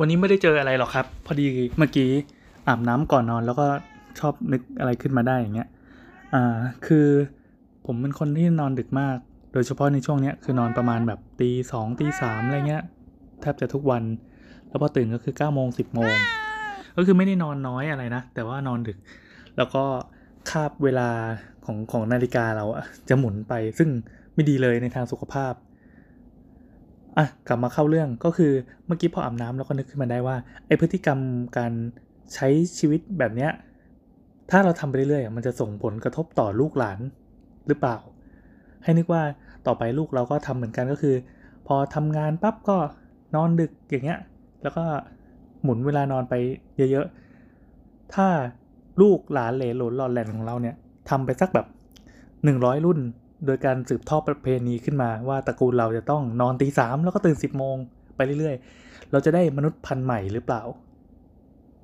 วันนี้ไม่ได้เจออะไรหรอกครับ พอดีเมื่อกี้อาบน้ำก่อนนอน แล้วก็ชอบนึกอะไรขึ้นมาได้อย่างเงี้ยอ่าคือผมเป็นคนที่นอนดึกมาก โดยเฉพาะในช่วงเนี้ยคือนอนประมาณแบบตีสองตีสามอะไรเงี้ยแทบจะทุกวัน แล้วพอตื่นก็คือ9ก้าโมงสิบโมงก็คือไม่ได้นอนน้อยอะไรนะ แต่ว่านอนดึก แล้วก็คาบเวลาของของนาฬิกาเราอะจะหมุนไป ซึ่งไม่ดีเลยในทางสุขภาพ อะกลับมาเข้าเรื่องก็คือเมื่อกี้พออาบน้ำแล้วก็นึกขึ้นมาได้ว่าไอพฤติกรรมการใช้ชีวิตแบบเนี้ยถ้าเราทำไปเรื่อยๆมันจะส่งผลกระทบต่อลูกหลานหรือเปล่า ให้นึกว่าต่อไปลูกเราก็ทำเหมือนกันก็คือ พอทำงานปั๊บก็นอนดึกอย่างเงี้ย แล้วก็หมุนเวลานอนไปเยอะๆ ถ้าลูกหลานเหลนหลนหลอนแหลนของเราเนี่ยทำไปสักแบบ 100 รุ่น โดยการสืบทอดประเพณีขึ้นมาว่าตระกูลเราจะต้องนอนตีสามแล้วก็ตื่นสิบโมงไปเรื่อยๆ เราจะได้มนุษย์พันธุ์ใหม่หรือเปล่า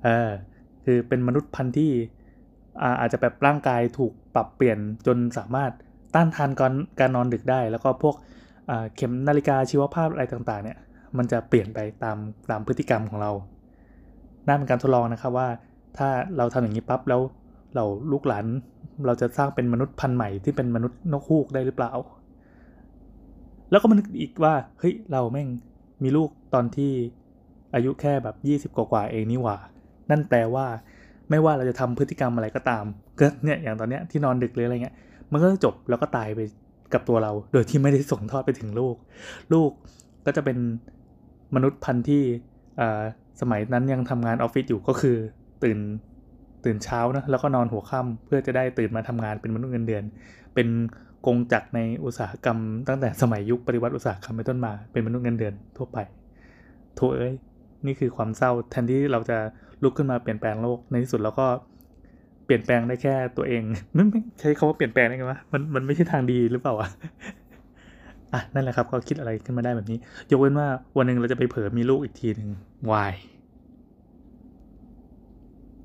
เออคือเป็นมนุษย์พันธุ์ที่อาจจะแบบร่างกายถูกปรับเปลี่ยนจนสามารถต้านทานการการนอนดึกได้ แล้วก็พวกเข็มนาฬิกาชีวภาพอะไรต่างๆเนี่ยมันจะเปลี่ยนไปตามตามพฤติกรรมของเราน่าเป็นการทดลองนะครับว่าถ้าเราทำอย่างนี้ปั๊บแล้ว เราลูกหลานเราจะสร้างเป็นมนุษย์พันธุ์ใหม่ที่เป็นมนุษย์นกฮูกได้หรือเปล่า แล้วก็มันกอีกว่าเฮ้ยเราแม่งมีลูกตอนที่อายุแค่แบบ 20 กว่าๆเองนี่หว่า นั่นแปลว่า ไม่ว่าเราจะทำพฤติกรรมอะไรก็ตามก็เนี่ยอย่างตอนเนี้ยที่นอนดึกหรืออะไรเงี้ย มันก็จบแล้วก็ตายไปกับตัวเรา โดยที่ไม่ได้ส่งทอดไปถึงลูก ลูกก็จะเป็นมนุษย์พันธุ์ที่สมัยนั้นยังทำงานออฟฟิศอยู่ก็คือตื่น ตื่นเช้านะแล้วก็นอนหัวค่ำเพื่อจะได้ตื่นมาทำงานเป็นมนุษย์เงินเดือน เป็นกงจักรในอุตสาหกรรม ตั้งแต่สมัยยุคปฏิวัติอุตสาหกรรมเป็นต้นมาเป็นมนุษย์เงินเดือนทั่วไปโถเอ้ยนี่คือความเศร้าแทนที่เราจะลุกขึ้นมาเปลี่ยนแปลงโลกในที่สุดเราก็เปลี่ยนแปลงได้แค่ตัวเองไม่ไม่ใช้คาว่าเปลี่ยนแปลงได้ไงวะมันมันไม่ใช่ทางดีหรือเปล่าวะอะนั่นแหละครับก็คิดอะไรขึ้นมาได้แบบนี้ ยกเว้นว่าวันหนึ่งเราจะไปเผลอมีลูกอีกทีหนึ่งวาย